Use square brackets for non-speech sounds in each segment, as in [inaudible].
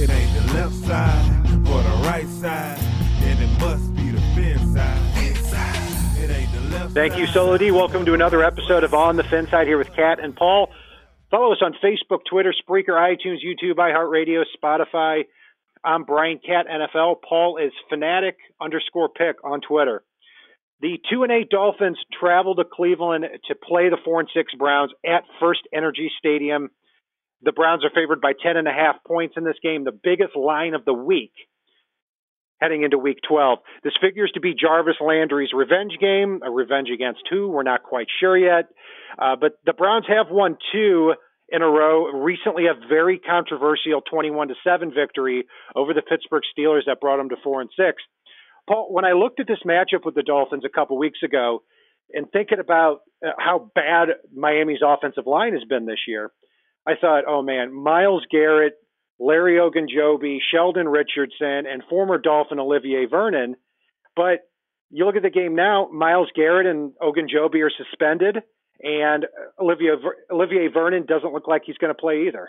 It ain't the left side or the right side, and it must be the fin side. Thank you. Solo D. Welcome to another episode of On the Fin Side here with Kat and Paul. Follow us on Facebook, Twitter, Spreaker, iTunes, YouTube, iHeartRadio, Spotify. I'm Brian Cat NFL. Paul is fanatic underscore pick on Twitter. The two and eight Dolphins travel to Cleveland to play the four and six Browns at First Energy Stadium. The Browns are favored by ten and a half points in this game, the biggest line of the week heading into week 12. This figures to be Jarvis Landry's revenge game, a revenge against who, we're not quite sure yet. Uh, but the Browns have won two in a row. Recently, a very controversial 21 to 7 victory over the Pittsburgh Steelers that brought them to 4 and 6. Paul, when I looked at this matchup with the Dolphins a couple weeks ago and thinking about uh, how bad Miami's offensive line has been this year, I thought, oh man, Myles Garrett, Larry Ogunjobi, Sheldon Richardson, and former Dolphin Olivier Vernon. But you look at the game now, Myles Garrett and Ogunjobi are suspended, and Olivier, Olivier Vernon doesn't look like he's going to play either.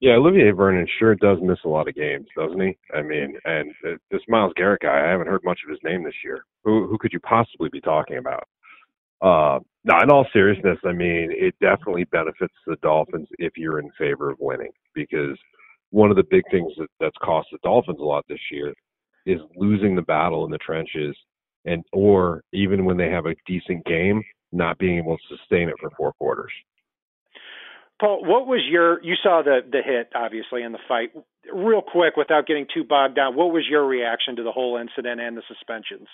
Yeah, Olivier Vernon sure does miss a lot of games, doesn't he? I mean, and uh, this Myles Garrett guy, I haven't heard much of his name this year. Who who could you possibly be talking about? Uh, no, in all seriousness, I mean, it definitely benefits the Dolphins if you're in favor of winning because one of the big things that, that's cost the Dolphins a lot this year is losing the battle in the trenches and or even when they have a decent game, not being able to sustain it for four quarters. Paul, what was your? You saw the the hit obviously in the fight. Real quick, without getting too bogged down, what was your reaction to the whole incident and the suspensions?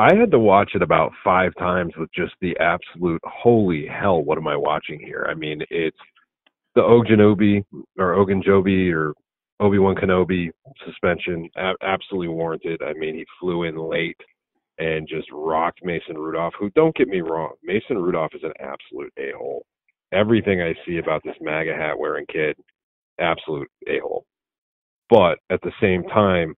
I had to watch it about five times with just the absolute holy hell, what am I watching here? I mean, it's the Ogenobi or Ogunjobi or Obi Wan Kenobi suspension, a- absolutely warranted. I mean, he flew in late and just rocked Mason Rudolph, who, don't get me wrong, Mason Rudolph is an absolute a hole. Everything I see about this MAGA hat wearing kid, absolute a hole. But at the same time,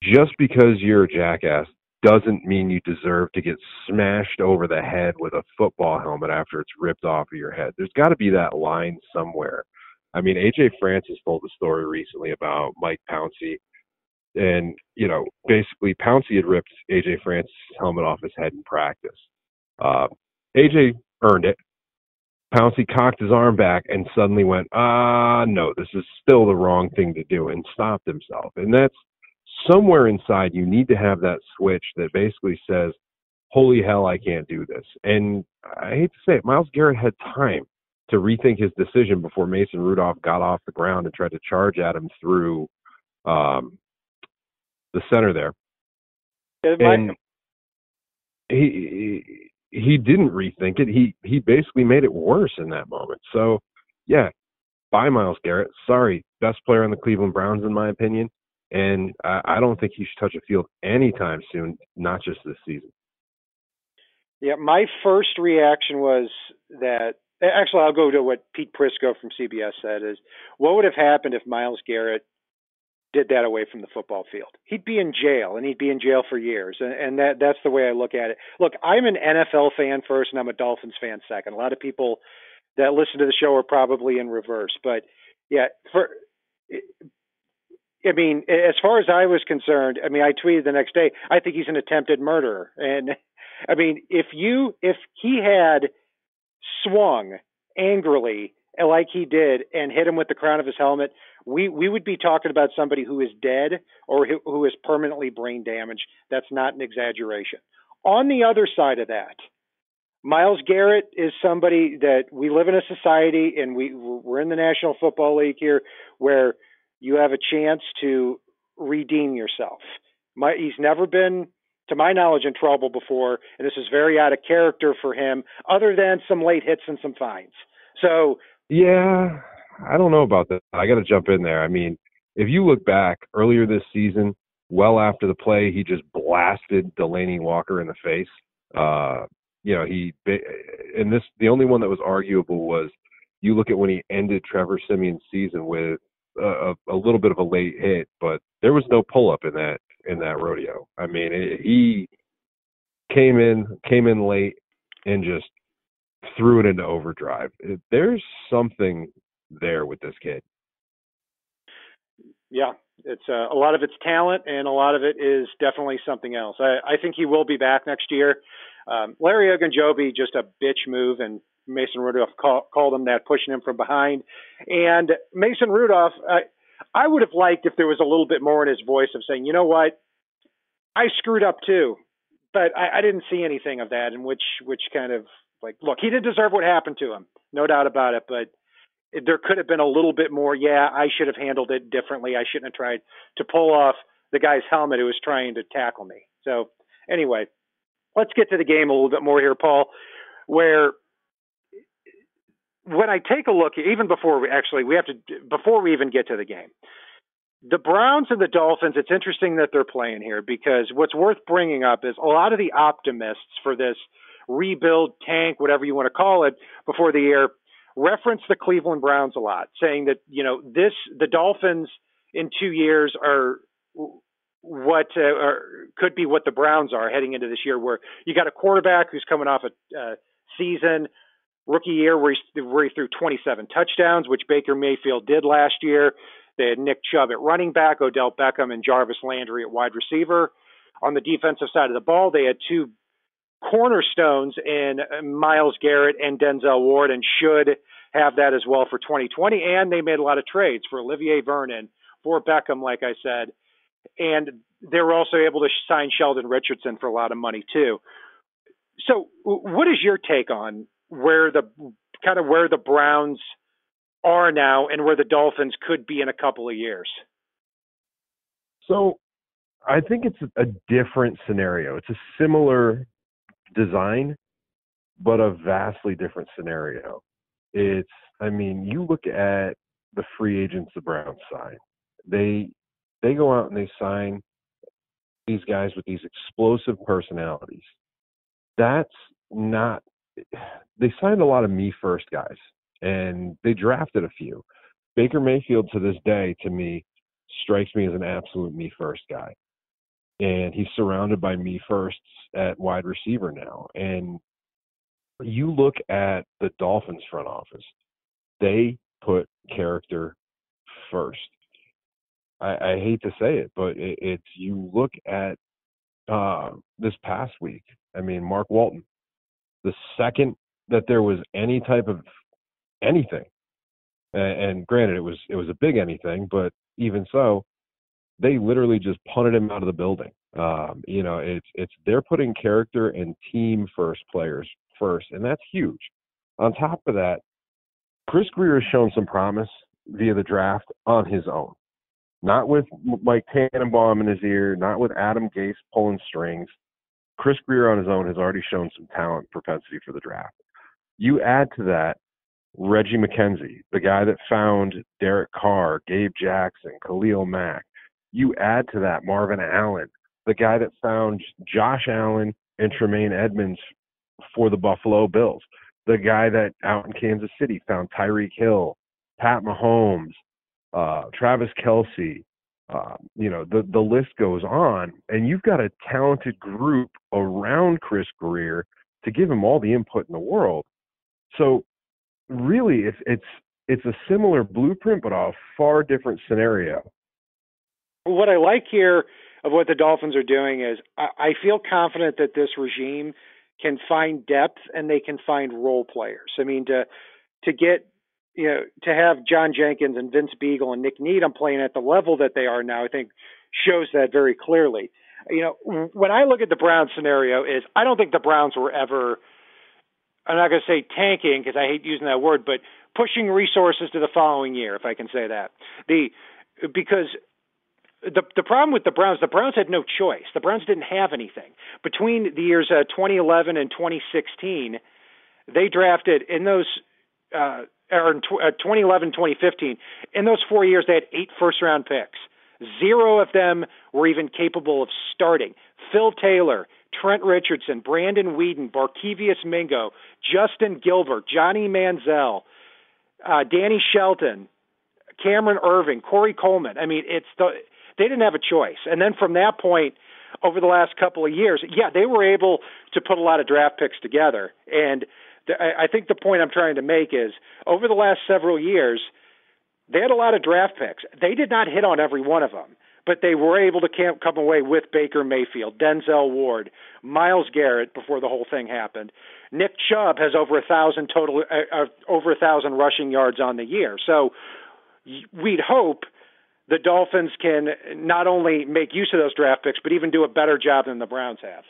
just because you're a jackass doesn't mean you deserve to get smashed over the head with a football helmet after it's ripped off of your head. There's got to be that line somewhere. I mean, AJ Francis told a story recently about Mike Pouncey, and you know, basically Pouncey had ripped AJ Francis' helmet off his head in practice. Uh, AJ earned it. Pouncey cocked his arm back and suddenly went, ah, no, this is still the wrong thing to do, and stopped himself. And that's somewhere inside you need to have that switch that basically says, holy hell, I can't do this. And I hate to say it, Myles Garrett had time to rethink his decision before Mason Rudolph got off the ground and tried to charge at him through um, the center there. And he he didn't rethink it. He he basically made it worse in that moment. So yeah, bye Myles Garrett. Sorry, best player on the Cleveland Browns in my opinion and I, I don't think he should touch a field anytime soon, not just this season. Yeah, my first reaction was that actually I'll go to what Pete Prisco from CBS said is what would have happened if Myles Garrett did that away from the football field? He'd be in jail and he'd be in jail for years. And, and that that's the way I look at it. Look, I'm an NFL fan first and I'm a Dolphins fan second. A lot of people that listen to the show are probably in reverse, but yeah, for I mean, as far as I was concerned, I mean, I tweeted the next day, I think he's an attempted murderer. And I mean, if you, if he had swung angrily uh, like he did and hit him with the crown of his helmet, we, we would be talking about somebody who is dead or who, who is permanently brain damaged. That's not an exaggeration. On the other side of that, Myles Garrett is somebody that we live in a society and we, we're in the National Football League here where – you have a chance to redeem yourself. My, he's never been, to my knowledge, in trouble before, and this is very out of character for him, other than some late hits and some fines. So, yeah, I don't know about that. I got to jump in there. I mean, if you look back earlier this season, well after the play, he just blasted Delanie Walker in the face. Uh, you know, he and this the only one that was arguable was you look at when he ended Trevor Siemian's season with a, a little bit of a late hit, but there was no pull up in that in that rodeo. I mean, it, he came in came in late and just threw it into overdrive. There's something there with this kid. Yeah, it's uh, a lot of it's talent, and a lot of it is definitely something else. I, I think he will be back next year. Um, Larry Ogunjobi just a bitch move, and Mason Rudolph call, called him that, pushing him from behind. And Mason Rudolph, I, I would have liked if there was a little bit more in his voice of saying, you know what, I screwed up too, but I, I didn't see anything of that, and which which kind of like, look, he did deserve what happened to him, no doubt about it, but there could have been a little bit more. Yeah, I should have handled it differently. I shouldn't have tried to pull off the guy's helmet who was trying to tackle me. So anyway, let's get to the game a little bit more here, Paul. Where when I take a look, even before we actually we have to before we even get to the game, the Browns and the Dolphins. It's interesting that they're playing here because what's worth bringing up is a lot of the optimists for this rebuild tank, whatever you want to call it, before the year reference the Cleveland Browns a lot, saying that you know this the Dolphins in two years are what uh, or could be what the Browns are heading into this year, where you got a quarterback who's coming off a uh, season rookie year where he, where he threw 27 touchdowns, which Baker Mayfield did last year. They had Nick Chubb at running back, Odell Beckham and Jarvis Landry at wide receiver. On the defensive side of the ball, they had two cornerstones in uh, Myles Garrett and Denzel Ward, and should have that as well for 2020. And they made a lot of trades for Olivier Vernon, for Beckham, like I said, and they were also able to sign Sheldon Richardson for a lot of money too. So, what is your take on where the kind of where the Browns are now and where the Dolphins could be in a couple of years? So, I think it's a different scenario. It's a similar design, but a vastly different scenario. It's, I mean, you look at the free agents the Browns sign. They they go out and they sign these guys with these explosive personalities. That's not they signed a lot of me first guys and they drafted a few. Baker Mayfield to this day to me strikes me as an absolute me first guy. And he's surrounded by me firsts at wide receiver now. And you look at the Dolphins front office, they put character first. I, I hate to say it, but it, it's you look at uh, this past week. I mean, Mark Walton, the second that there was any type of anything, and, granted it was it was a big anything, but even so, they literally just punted him out of the building. Um, you know, it's it's they're putting character and team first players first, and that's huge. On top of that, Chris Grier has shown some promise via the draft on his own. Not with Mike Tannenbaum in his ear, not with Adam Gase pulling strings. Chris Grier on his own has already shown some talent propensity for the draft. You add to that Reggie McKenzie, the guy that found Derek Carr, Gabe Jackson, Khalil Mack. You add to that Marvin Allen, the guy that found Josh Allen and Tremaine Edmunds for the Buffalo Bills, the guy that out in Kansas City found Tyreek Hill, Pat Mahomes, uh, Travis Kelce. Uh, you know the the list goes on, and you've got a talented group around Chris Grier to give him all the input in the world. So really, it's it's it's a similar blueprint, but a far different scenario. What I like here of what the Dolphins are doing is I, I feel confident that this regime can find depth and they can find role players. I mean, to to get you know, to have John Jenkins and Vince Biegel and Nick Needham playing at the level that they are now, I think shows that very clearly. You know, when I look at the Browns scenario, is I don't think the Browns were ever. I'm not going to say tanking because I hate using that word, but pushing resources to the following year, if I can say that. The because the the problem with the Browns, the Browns had no choice. The Browns didn't have anything between the years uh, 2011 and 2016. They drafted in those uh, or in uh, 2011, 2015. In those four years, they had eight first round picks. Zero of them were even capable of starting. Phil Taylor, Trent Richardson, Brandon Weeden, Barkevious Mingo, Justin Gilbert, Johnny Manziel, uh, Danny Shelton, Cameron Erving, Corey Coleman. I mean, it's the they didn't have a choice. And then from that point, over the last couple of years, yeah, they were able to put a lot of draft picks together. And I, think the point I'm trying to make is over the last several years, they had a lot of draft picks. They did not hit on every one of them but they were able to come away with Baker Mayfield, Denzel Ward, Myles Garrett before the whole thing happened. Nick Chubb has over a thousand total, uh, uh, over a thousand rushing yards on the year. So we'd hope the Dolphins can not only make use of those draft picks, but even do a better job than the Browns have.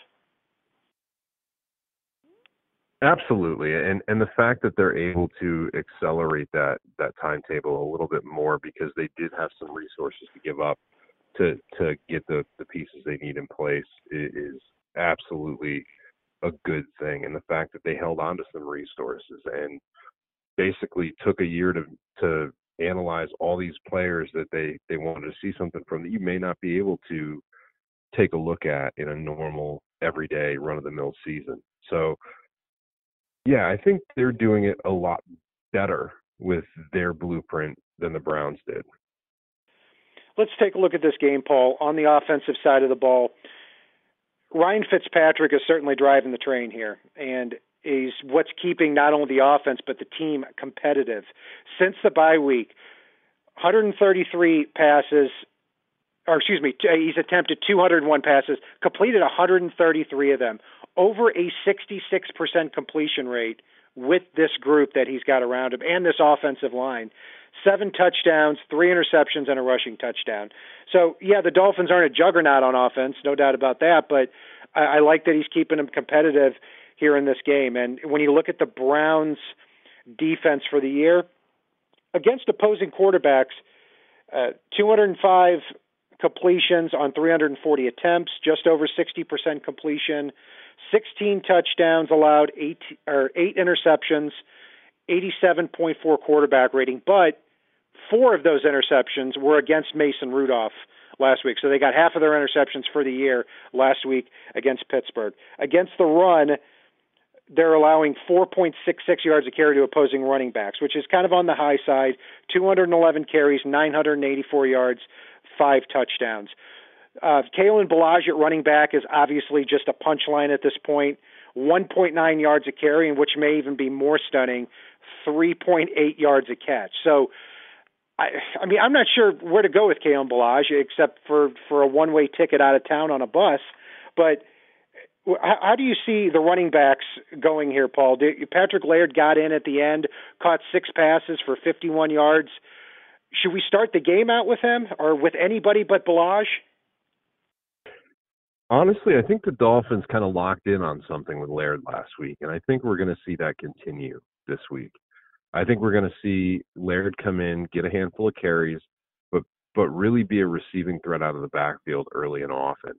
Absolutely, and and the fact that they're able to accelerate that that timetable a little bit more because they did have some resources to give up to to get the the pieces they need in place is, absolutely a good thing. And the fact that they held on to some resources and basically took a year to to analyze all these players that they they wanted to see something from that you may not be able to take a look at in a normal everyday run of the mill season. So yeah, I think they're doing it a lot better with their blueprint than the Browns did let's take a look at this game, Paul. On the offensive side of the ball, Ryan Fitzpatrick is certainly driving the train here, and is what's keeping not only the offense but the team competitive. Since the bye week, 133 passes, or excuse me, he's attempted 201 passes, completed 133 of them, over a 66% completion rate with this group that he's got around him and this offensive line seven touchdowns, three interceptions, and a rushing touchdown. So, yeah, the Dolphins aren't a juggernaut on offense, no doubt about that, but I, I like that he's keeping them competitive here in this game. And when you look at the Browns' defense for the year, against opposing quarterbacks, uh, 205 completions on 340 attempts, just over 60% completion, 16 touchdowns allowed, eight or eight interceptions, 87.4 quarterback rating, but four of those interceptions were against Mason Rudolph last week. So they got half of their interceptions for the year last week against Pittsburgh. Against the run, they're allowing 4.66 yards a carry to opposing running backs, which is kind of on the high side. 211 carries, 984 yards, five touchdowns. Uh, Kalen Ballage at running back is obviously just a punchline at this point. 1.9 yards a carry, and which may even be more stunning, 3.8 yards a catch. So, I, I mean, I'm not sure where to go with Kalen Ballage except for for a one way ticket out of town on a bus. But how, how do you see the running backs going here, Paul? Did, Patrick Laird got in at the end, caught six passes for 51 yards. Should we start the game out with him or with anybody but Ballage? Honestly, I think the Dolphins kind of locked in on something with Laird last week, and I think we're going to see that continue this week. I think we're going to see Laird come in, get a handful of carries, but but really be a receiving threat out of the backfield early and often.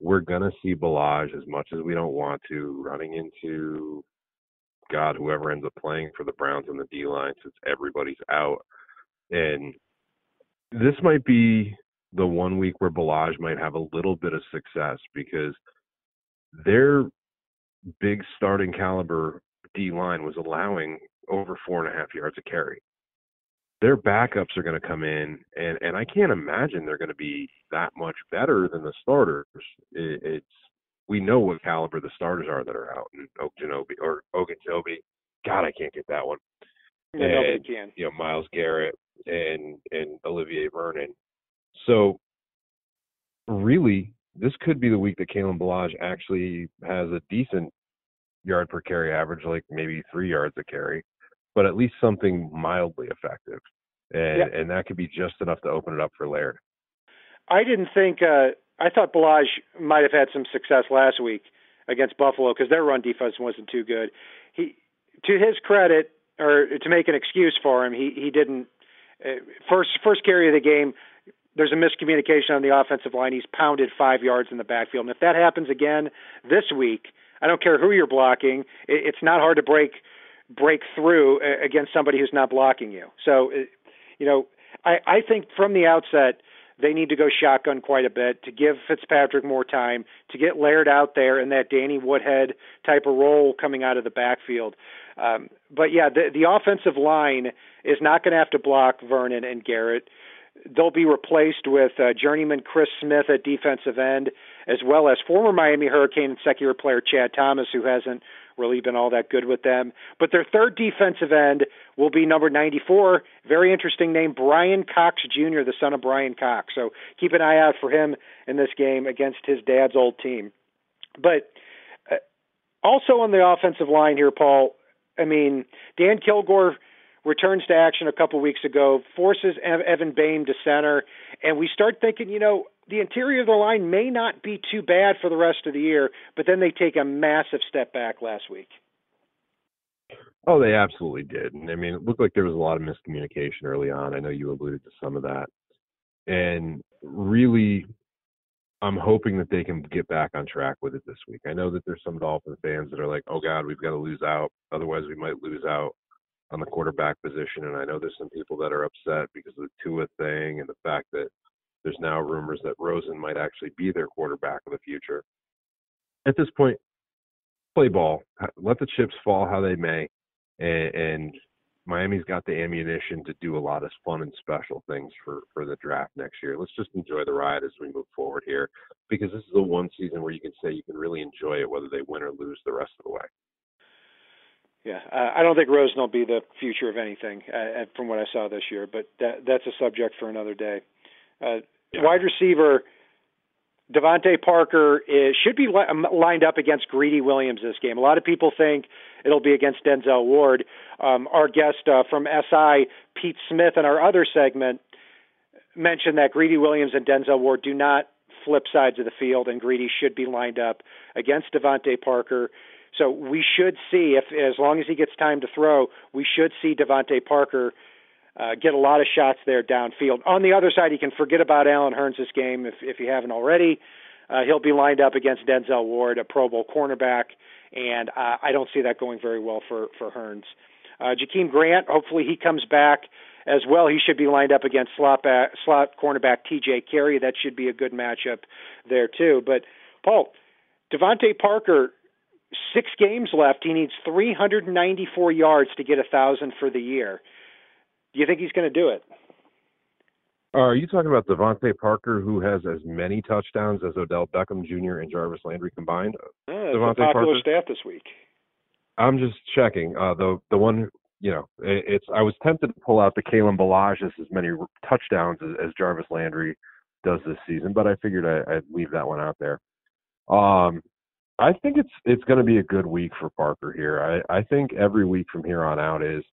We're going to see Ballage as much as we don't want to running into God, whoever ends up playing for the Browns on the D line since everybody's out. And this might be the one week where Ballage might have a little bit of success because their big starting caliber D line was allowing over four and a half yards a carry. Their backups are going to come in, and and I can't imagine they're going to be that much better than the starters. It, it's we know what caliber the starters are that are out in Ogunjobi or Ogunjobi. God, I can't get that one. and, can. You know, Myles Garrett and and Olivier Vernon. So really, this could be the week that Kalen Ballage actually has a decent yard per carry average, like maybe three yards a carry, but at least something mildly effective. And yeah. and that could be just enough to open it up for Laird. I didn't think uh I thought Ballage might have had some success last week against Buffalo because their run defense wasn't too good. He to his credit or to make an excuse for him, he he didn't uh, first first carry of the game there's a miscommunication on the offensive line. He's pounded five yards in the backfield. And if that happens again this week, I don't care who you're blocking. It's not hard to break break through against somebody who's not blocking you. So, you know, I, I think from the outset they need to go shotgun quite a bit to give Fitzpatrick more time to get Laird out there in that Danny Woodhead type of role coming out of the backfield. Um, but yeah, the the offensive line is not going to have to block Vernon and Garrett. They'll be replaced with uh, journeyman Chris Smith at defensive end, as well as former Miami Hurricane and second year player Chad Thomas, who hasn't really been all that good with them. But their third defensive end will be number 94. Very interesting name, Brian Cox Jr., the son of Brian Cox. So keep an eye out for him in this game against his dad's old team. But uh, also on the offensive line here, Paul, I mean, Dan Kilgore returns to action a couple weeks ago, forces Evan Boehm to center, and we start thinking, you know, the interior of the line may not be too bad for the rest of the year, but then they take a massive step back last week. Oh, they absolutely did. And I mean, it looked like there was a lot of miscommunication early on. I know you alluded to some of that. And really, I'm hoping that they can get back on track with it this week. I know that there's some Dolphin fans that are like, oh, God, we've got to lose out. Otherwise, we might lose out on the quarterback position. And I know there's some people that are upset because of the Tua thing and the fact that there's now rumors that Rosen might actually be their quarterback of the future. At this point, play ball. Let the chips fall how they may. And, and Miami's got the ammunition to do a lot of fun and special things for, for the draft next year. Let's just enjoy the ride as we move forward here because this is the one season where you can say you can really enjoy it whether they win or lose the rest of the way. Yeah, uh, I don't think Rosen will be the future of anything uh, from what I saw this year, but that, that's a subject for another day. Uh, yeah. Wide receiver DeVante Parker is, should be li- um, lined up against Greedy Williams this game. A lot of people think it'll be against Denzel Ward. Um, our guest uh, from SI, Pete Smith, in our other segment mentioned that Greedy Williams and Denzel Ward do not flip sides of the field, and Greedy should be lined up against DeVante Parker. So we should see, if as long as he gets time to throw, we should see DeVante Parker uh, get a lot of shots there downfield. On the other side, you can forget about Allen Hurns this game if if you haven't already. Uh, he'll be lined up against Denzel Ward, a Pro Bowl cornerback, and uh, I don't see that going very well for for Hurns. Uh, Jakeem Grant, hopefully he comes back as well. He should be lined up against slot back, slot cornerback T.J. Carrie. That should be a good matchup there too. But Paul, DeVante Parker six games left. He needs 394 yards to get a thousand for the year. Do you think he's going to do it? Are you talking about DeVante Parker, who has as many touchdowns as Odell Beckham Jr. and Jarvis Landry combined? Uh, DeVante popular Parker? stat this week. I'm just checking. Uh, the the one you know, it, it's I was tempted to pull out the Kalen Ballage as many touchdowns as, as Jarvis Landry does this season, but I figured I, would leave that one out there. Um, I think it's it's going to be a good week for Parker here. I, I think every week from here on out is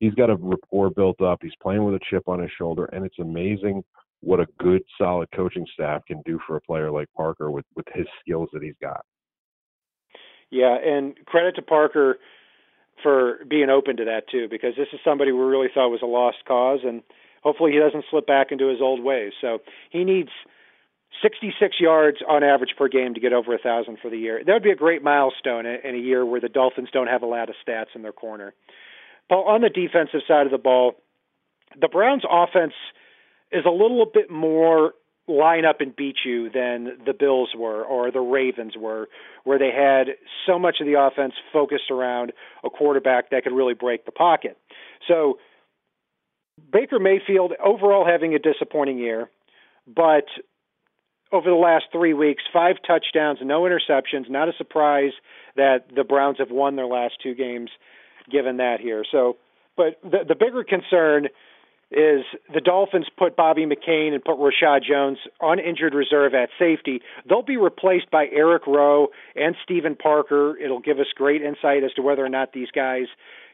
he's got a rapport built up. He's playing with a chip on his shoulder, and it's amazing what a good, solid coaching staff can do for a player like Parker with with his skills that he's got. Yeah, and credit to Parker for being open to that too, because this is somebody we really thought was a lost cause, and hopefully he doesn't slip back into his old ways. So he needs 66 yards on average per game to get over a thousand for the year. That would be a great milestone in a year where the Dolphins don't have a lot of stats in their corner. But on the defensive side of the ball, the Browns' offense is a little bit more line up and beat you than the Bills were or the Ravens were, where they had so much of the offense focused around a quarterback that could really break the pocket. So Baker Mayfield overall having a disappointing year, but over the last three weeks, five touchdowns, no interceptions. Not a surprise that the Browns have won their last two games, given that here. So, but the the bigger concern is the Dolphins put Bobby McCain and put Reshad Jones on injured reserve at safety. They'll be replaced by Eric Rowe and Steven Parker. It'll give us great insight as to whether or not these guys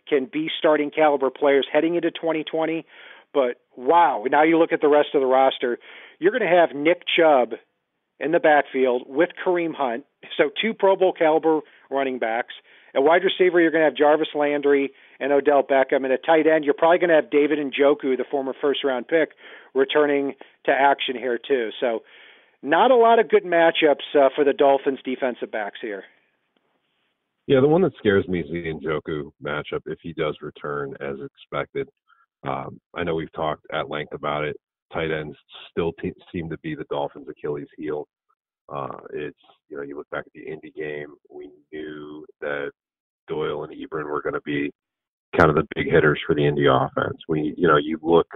can be starting caliber players heading into 2020. But wow, now you look at the rest of the roster you're going to have Nick Chubb in the backfield with Kareem Hunt, so two Pro Bowl caliber running backs. At wide receiver, you're going to have Jarvis Landry and Odell Beckham. And at tight end, you're probably going to have David Njoku, the former first round pick, returning to action here, too. So, not a lot of good matchups uh, for the Dolphins' defensive backs here. Yeah, the one that scares me is the Njoku matchup if he does return as expected. Um, I know we've talked at length about it. Tight ends still t- seem to be the Dolphins' Achilles heel. Uh, it's you know you look back at the Indy game, we knew that Doyle and Ebron were going to be kind of the big hitters for the Indy offense. We you know you look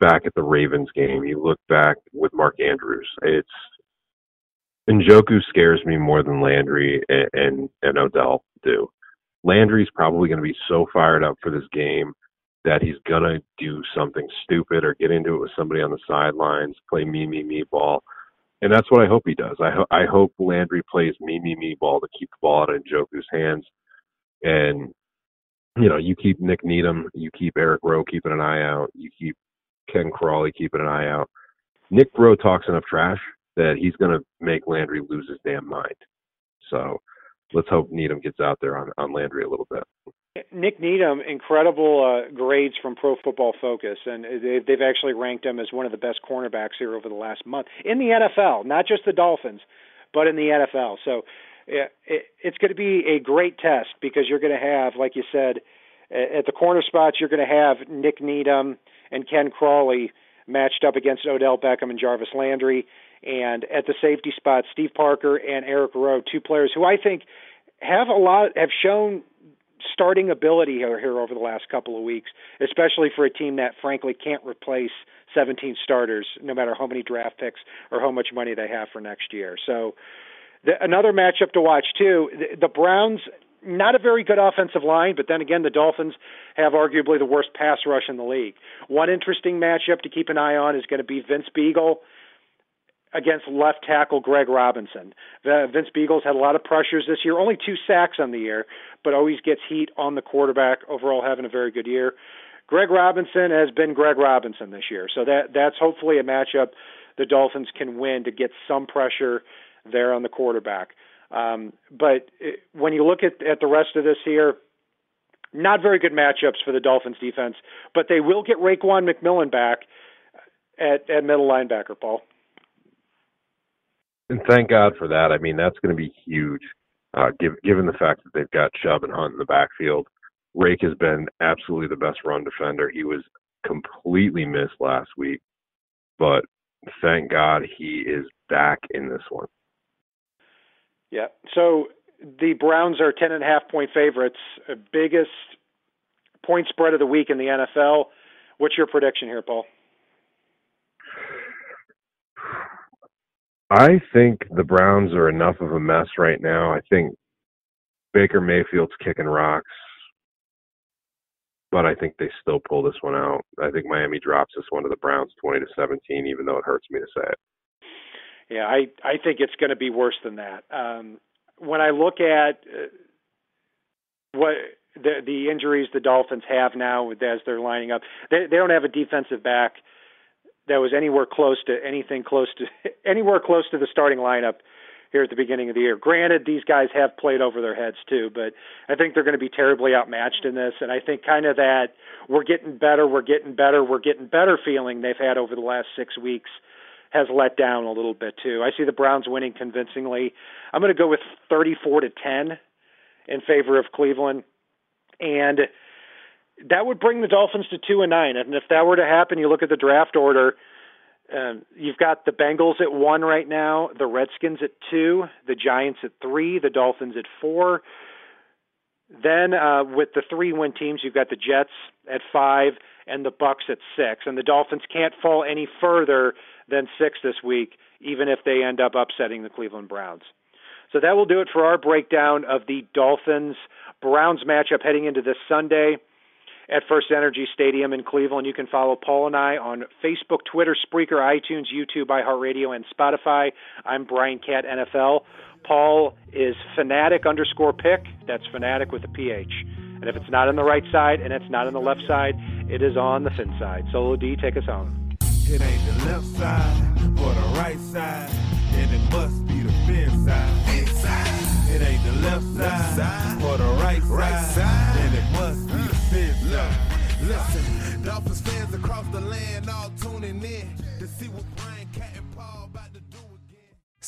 back at the Ravens game, you look back with Mark Andrews. It's Njoku scares me more than Landry and, and, and Odell do. Landry's probably going to be so fired up for this game that he's to do something stupid or get into it with somebody on the sidelines, play me, me, me ball. And that's what I hope he does. I, ho- I hope Landry plays me, me, me ball to keep the ball out of Njoku's hands. And, you know, you keep Nick Needham, you keep Eric Rowe keeping an eye out, you keep Ken Crawley keeping an eye out. Nick Rowe talks enough trash that he's to make Landry lose his damn mind. So let's hope Needham gets out there on, on Landry a little bit. Nick Needham, incredible uh, grades from Pro Football Focus, and they've actually ranked him as one of the best cornerbacks here over the last month in the NFL, not just the Dolphins, but in the NFL. So it's going to be a great test because you're going to have, like you said, at the corner spots, you're going to have Nick Needham and Ken Crawley matched up against Odell Beckham and Jarvis Landry. And at the safety spot, Steve Parker and Eric Rowe, two players who I think have a lot have shown starting ability here, here over the last couple of weeks, especially for a team that frankly can't replace 17 starters, no matter how many draft picks or how much money they have for next year. So, the, another matchup to watch too. The, the Browns, not a very good offensive line, but then again, the Dolphins have arguably the worst pass rush in the league. One interesting matchup to keep an eye on is going to be Vince Biegel against left tackle Greg Robinson. Vince Biegel's had a lot of pressures this year, only two sacks on the year, but always gets heat on the quarterback. Overall, having a very good year. Greg Robinson has been Greg Robinson this year, so that that's hopefully a matchup the Dolphins can win to get some pressure there on the quarterback. Um, but it, when you look at at the rest of this here, not very good matchups for the Dolphins defense, but they will get Raekwon McMillan back at at middle linebacker, Paul. And thank God for that. I mean, that's going to be huge, uh, give, given the fact that they've got Chubb and Hunt in the backfield. Rake has been absolutely the best run defender. He was completely missed last week, but thank God he is back in this one. Yeah. So the Browns are ten and a half point favorites, uh, biggest point spread of the week in the NFL. What's your prediction here, Paul? I think the Browns are enough of a mess right now. I think Baker Mayfield's kicking rocks, but I think they still pull this one out. I think Miami drops this one to the Browns, twenty to seventeen, even though it hurts me to say it. Yeah, I I think it's going to be worse than that. Um, when I look at uh, what the the injuries the Dolphins have now as they're lining up, they they don't have a defensive back that was anywhere close to anything close to [laughs] anywhere close to the starting lineup here at the beginning of the year. Granted, these guys have played over their heads too, but I think they're going to be terribly outmatched in this. And I think kind of that we're getting better, we're getting better, we're getting better feeling they've had over the last six weeks has let down a little bit too. I see the Browns winning convincingly. I'm going to go with 34 to 10 in favor of Cleveland, and that would bring the Dolphins to two and nine. And if that were to happen, you look at the draft order. Um, you've got the Bengals at one right now, the Redskins at two, the Giants at three, the Dolphins at four. Then uh, with the three win teams, you've got the Jets at five and the Bucks at six. And the Dolphins can't fall any further than six this week, even if they end up upsetting the Cleveland Browns. So that will do it for our breakdown of the Dolphins Browns matchup heading into this Sunday at FirstEnergy Stadium in Cleveland. You can follow Paul and I on Facebook, Twitter, Spreaker, iTunes, YouTube, iHeartRadio, and Spotify. I'm Brian Cat NFL. Paul is fanatic underscore pick. That's fanatic with a PH. And if it's not on the right side and it's not on the left side, it is on the fin side. Solo D, take us home. It ain't the left side